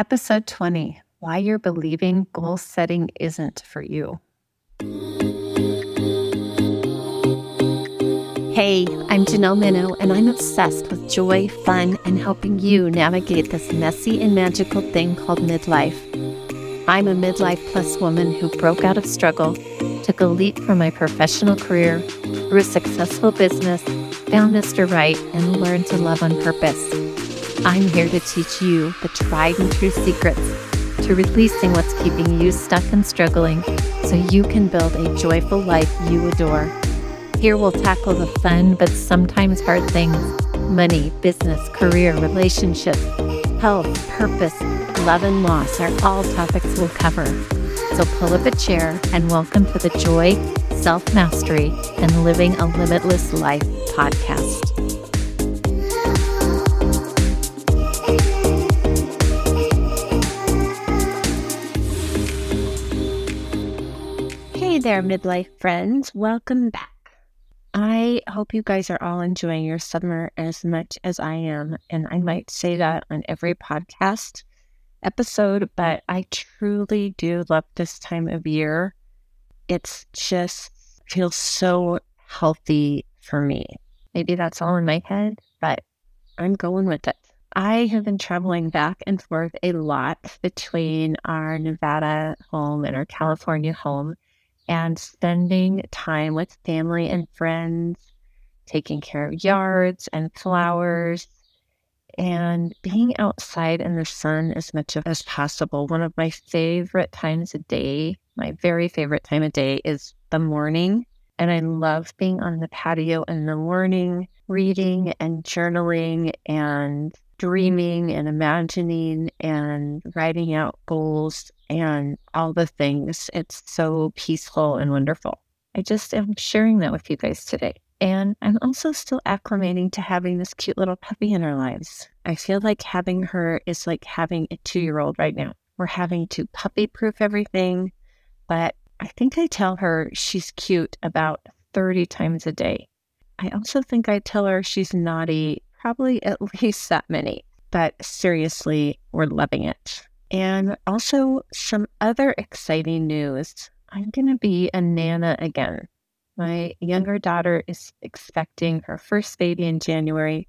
Episode 20 Why You're Believing Goal Setting Isn't for You. Hey, I'm Janelle Minow, and I'm obsessed with joy, fun, and helping you navigate this messy and magical thing called midlife. I'm a midlife plus woman who broke out of struggle, took a leap from my professional career, grew a successful business, found Mr. Right, and learned to love on purpose. I'm here to teach you the tried and true secrets to releasing what's keeping you stuck and struggling so you can build a joyful life you adore. Here we'll tackle the fun but sometimes hard things money, business, career, relationships, health, purpose, love, and loss are all topics we'll cover. So pull up a chair and welcome to the Joy, Self Mastery, and Living a Limitless Life podcast. Hey there, mm-hmm. midlife friends. Welcome back. I hope you guys are all enjoying your summer as much as I am. And I might say that on every podcast episode, but I truly do love this time of year. It's just feels so healthy for me. Maybe that's all in my head, but I'm going with it. I have been traveling back and forth a lot between our Nevada home and our California home and spending time with family and friends, taking care of yards and flowers, and being outside in the sun as much as possible. One of my favorite times of day, my very favorite time of day is the morning. And I love being on the patio in the morning, reading and journaling and dreaming and imagining and writing out goals and all the things. It's so peaceful and wonderful. I just am sharing that with you guys today. And I'm also still acclimating to having this cute little puppy in our lives. I feel like having her is like having a two year old right now. We're having to puppy proof everything, but I think I tell her she's cute about 30 times a day. I also think I tell her she's naughty probably at least that many, but seriously, we're loving it. And also, some other exciting news I'm going to be a Nana again. My younger daughter is expecting her first baby in January.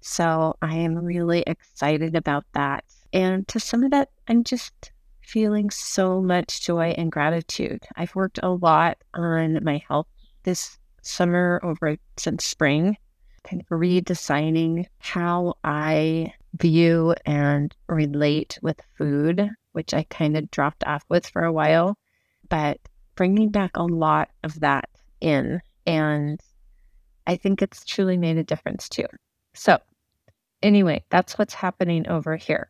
So I am really excited about that. And to some of that, I'm just feeling so much joy and gratitude. I've worked a lot on my health this summer over since spring, kind of redesigning how I view and relate with food, which I kind of dropped off with for a while, but bringing back a lot of that in. And I think it's truly made a difference too. So, anyway, that's what's happening over here.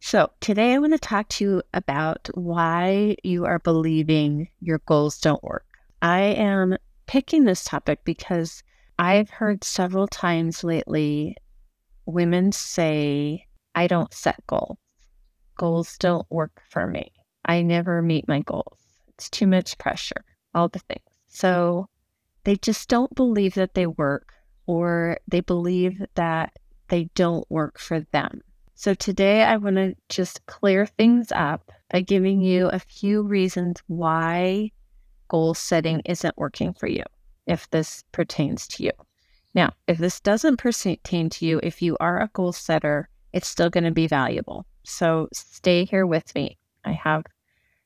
So, today I want to talk to you about why you are believing your goals don't work. I am picking this topic because I've heard several times lately women say, I don't set goals. Goals don't work for me. I never meet my goals. It's too much pressure, all the things. So they just don't believe that they work or they believe that they don't work for them. So today I want to just clear things up by giving you a few reasons why goal setting isn't working for you if this pertains to you. Now, if this doesn't pertain to you, if you are a goal setter, it's still going to be valuable. So stay here with me. I have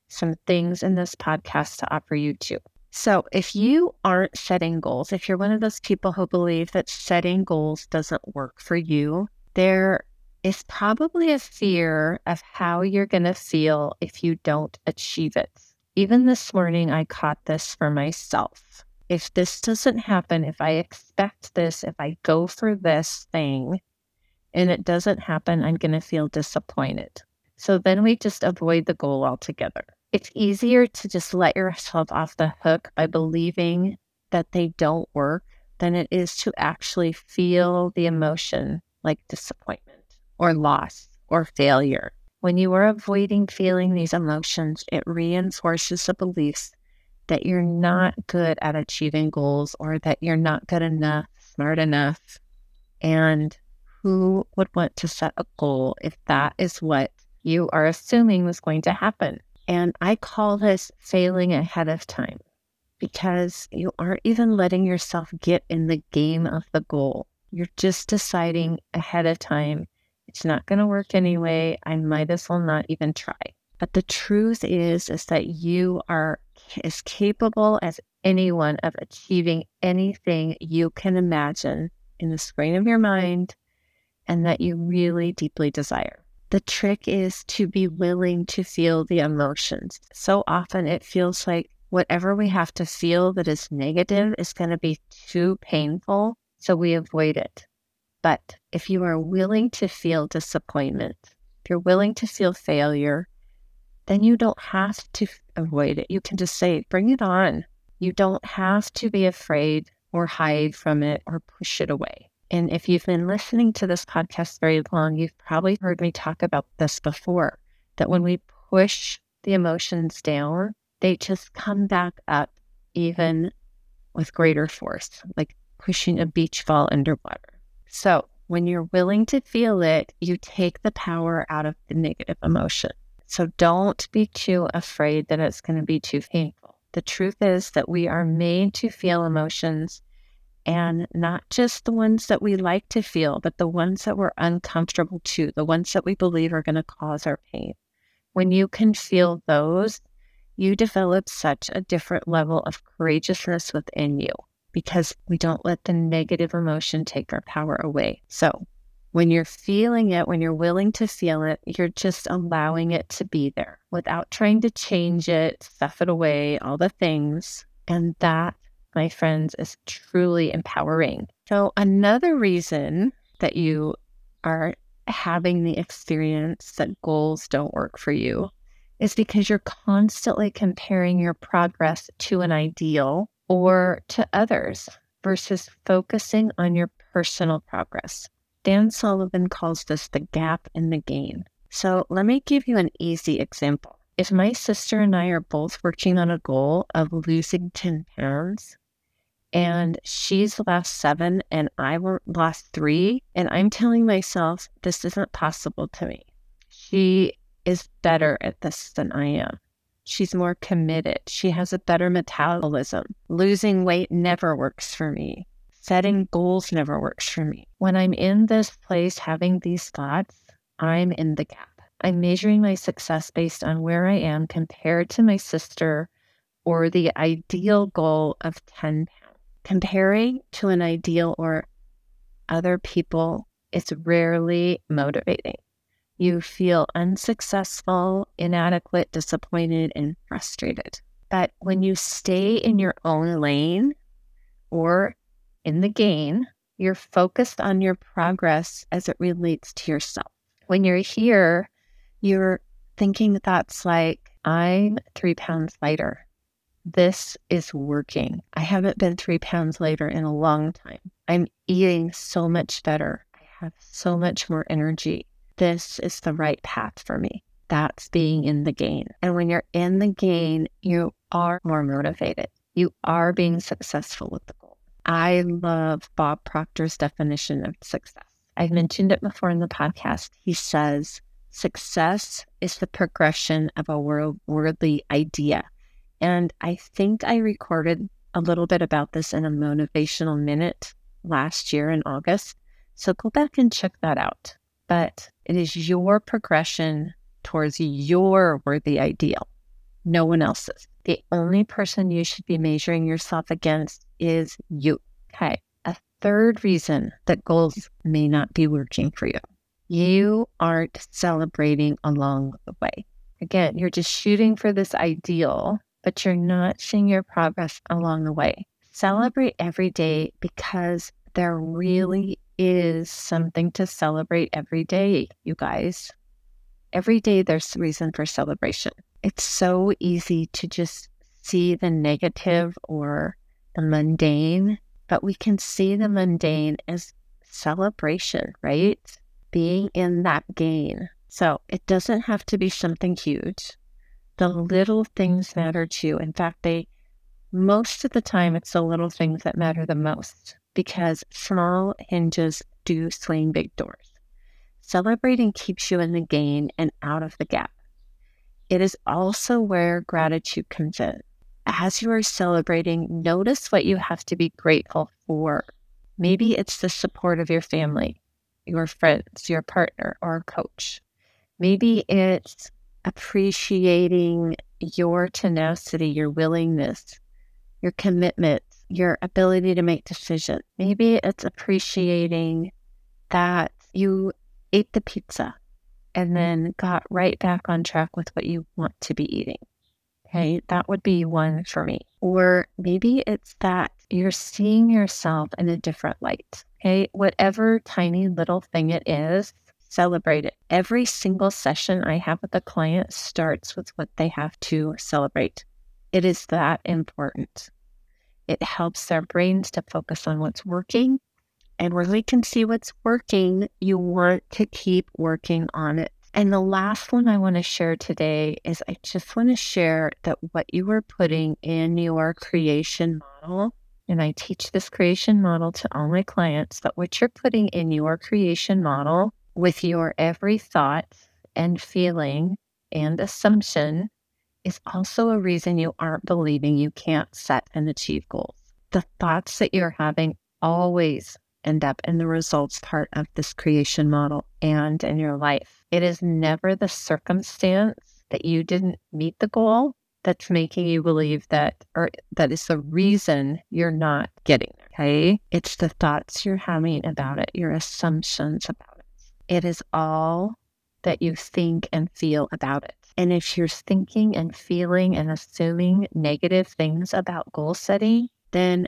some things in this podcast to offer you too. So, if you aren't setting goals, if you're one of those people who believe that setting goals doesn't work for you, there is probably a fear of how you're going to feel if you don't achieve it. Even this morning, I caught this for myself if this doesn't happen, if I expect this, if I go for this thing and it doesn't happen, I'm going to feel disappointed. So then we just avoid the goal altogether. It's easier to just let yourself off the hook by believing that they don't work than it is to actually feel the emotion like disappointment or loss or failure. When you are avoiding feeling these emotions, it reinforces the beliefs that you're not good at achieving goals or that you're not good enough, smart enough. And who would want to set a goal if that is what you are assuming was going to happen. And I call this failing ahead of time because you aren't even letting yourself get in the game of the goal. You're just deciding ahead of time, it's not going to work anyway. I might as well not even try. But the truth is, is that you are as capable as anyone of achieving anything you can imagine in the screen of your mind and that you really deeply desire. The trick is to be willing to feel the emotions. So often it feels like whatever we have to feel that is negative is going to be too painful, so we avoid it. But if you are willing to feel disappointment, if you're willing to feel failure, then you don't have to avoid it. You can just say, bring it on. You don't have to be afraid or hide from it or push it away. And if you've been listening to this podcast very long, you've probably heard me talk about this before that when we push the emotions down, they just come back up even with greater force, like pushing a beach ball underwater. So when you're willing to feel it, you take the power out of the negative emotion. So don't be too afraid that it's going to be too painful. The truth is that we are made to feel emotions and not just the ones that we like to feel, but the ones that we're uncomfortable to, the ones that we believe are going to cause our pain. When you can feel those, you develop such a different level of courageousness within you because we don't let the negative emotion take our power away. So, when you're feeling it, when you're willing to feel it, you're just allowing it to be there without trying to change it, stuff it away, all the things. And that, my friends, is truly empowering. So, another reason that you are having the experience that goals don't work for you is because you're constantly comparing your progress to an ideal or to others versus focusing on your personal progress. Dan Sullivan calls this the gap in the gain. So let me give you an easy example. If my sister and I are both working on a goal of losing 10 pounds, and she's lost seven and I lost three, and I'm telling myself this isn't possible to me. She is better at this than I am. She's more committed. She has a better metabolism. Losing weight never works for me. Setting goals never works for me. When I'm in this place having these thoughts, I'm in the gap. I'm measuring my success based on where I am compared to my sister or the ideal goal of 10 pounds. Comparing to an ideal or other people is rarely motivating. You feel unsuccessful, inadequate, disappointed, and frustrated. But when you stay in your own lane or in the gain, you're focused on your progress as it relates to yourself. When you're here, you're thinking thoughts like, I'm three pounds lighter. This is working. I haven't been three pounds lighter in a long time. I'm eating so much better. I have so much more energy this is the right path for me. That's being in the gain. And when you're in the gain, you are more motivated. You are being successful with the. I love Bob Proctor's definition of success. I've mentioned it before in the podcast. He says, success is the progression of a world, worldly idea. And I think I recorded a little bit about this in a motivational minute last year in August. So go back and check that out but it is your progression towards your worthy ideal, no one else's. The only person you should be measuring yourself against is you. Okay. A third reason that goals may not be working for you mm-hmm. you aren't celebrating along the way. Again, you're just shooting for this ideal, but you're not seeing your progress along the way. Mm-hmm. Celebrate every day because there really is something to celebrate every day, you guys. Every day there's reason for celebration. It's so easy to just see the negative or the mundane, but we can see the mundane as celebration, right? Being in that gain. So it doesn't have to be something huge. The little things mm-hmm. matter too. In fact, they most of the time it's the little things that matter the most because small hinges do swing big doors. Celebrating keeps you in the gain and out of the gap. It is also where gratitude comes in. As you are celebrating, notice what you have to be grateful for. Maybe it's the support of your family, your friends, your partner, or a coach. Maybe it's appreciating your tenacity, your willingness, your commitment, your ability to make decisions. Maybe it's appreciating that you ate the pizza and then got right back on track with what you want to be eating. Okay, that would be one for me. Or maybe it's that you're seeing yourself in a different light. Okay, whatever tiny little thing it is, celebrate it. Every single session I have with a client starts with what they have to celebrate. It is that important. It helps their brains to focus on what's working. And when we can see what's working, you want to keep working on it. And the last one I want to share today is I just want to share that what you are putting in your creation model, and I teach this creation model to all my clients, that what you're putting in your creation model with your every thought and feeling and assumption is also a reason you aren't believing you can't set and achieve goals. The thoughts that you're having always end up in the results part of this creation model and in your life. It is never the circumstance that you didn't meet the goal that's making you believe that, or that is the reason you're not getting there. Okay. It's the thoughts you're having about it, your assumptions about it. It is all that you think and feel about it. And if you're thinking and feeling and assuming negative things about goal setting, then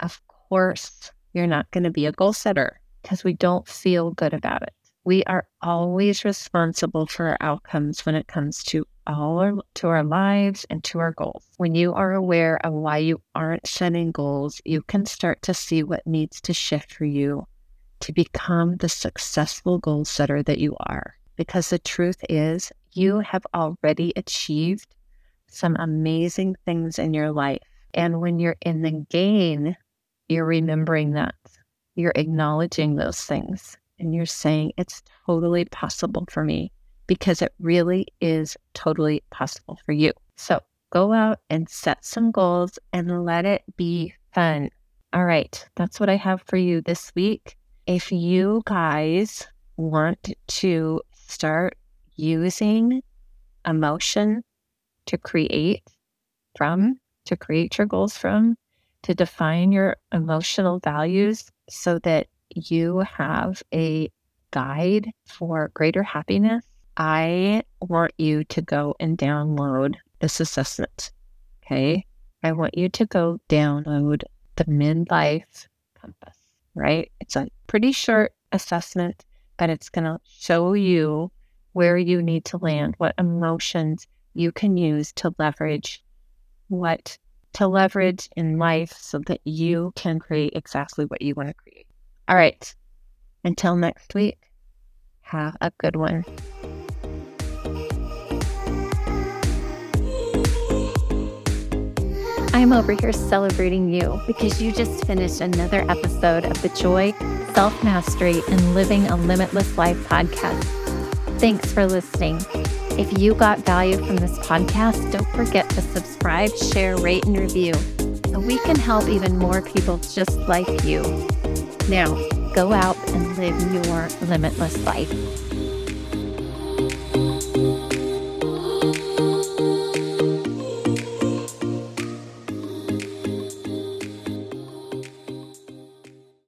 of course you're not going to be a goal setter because we don't feel good about it. We are always responsible for our outcomes when it comes to all our, to our lives and to our goals. When you are aware of why you aren't setting goals, you can start to see what needs to shift for you to become the successful goal setter that you are. Because the truth is, you have already achieved some amazing things in your life. And when you're in the gain, you're remembering that. You're acknowledging those things and you're saying it's totally possible for me because it really is totally possible for you. So go out and set some goals and let it be fun. All right, that's what I have for you this week. If you guys want to start using emotion to create from, to create your goals from, to define your emotional values so that you have a guide for greater happiness, I want you to go and download this assessment. Okay. I want you to go download the midlife compass, right? It's a pretty short assessment, but it's going to show you where you need to land, what emotions you can use to leverage what to leverage in life so that you can create exactly what you want to create. All right. Until next week, have a good one. I'm over here celebrating you because you just finished another episode of the Joy, Self Mastery, and Living a Limitless Life podcast. Thanks for listening. If you got value from this podcast, don't forget to subscribe, share, rate, and review so we can help even more people just like you. Now, go out and live your limitless life.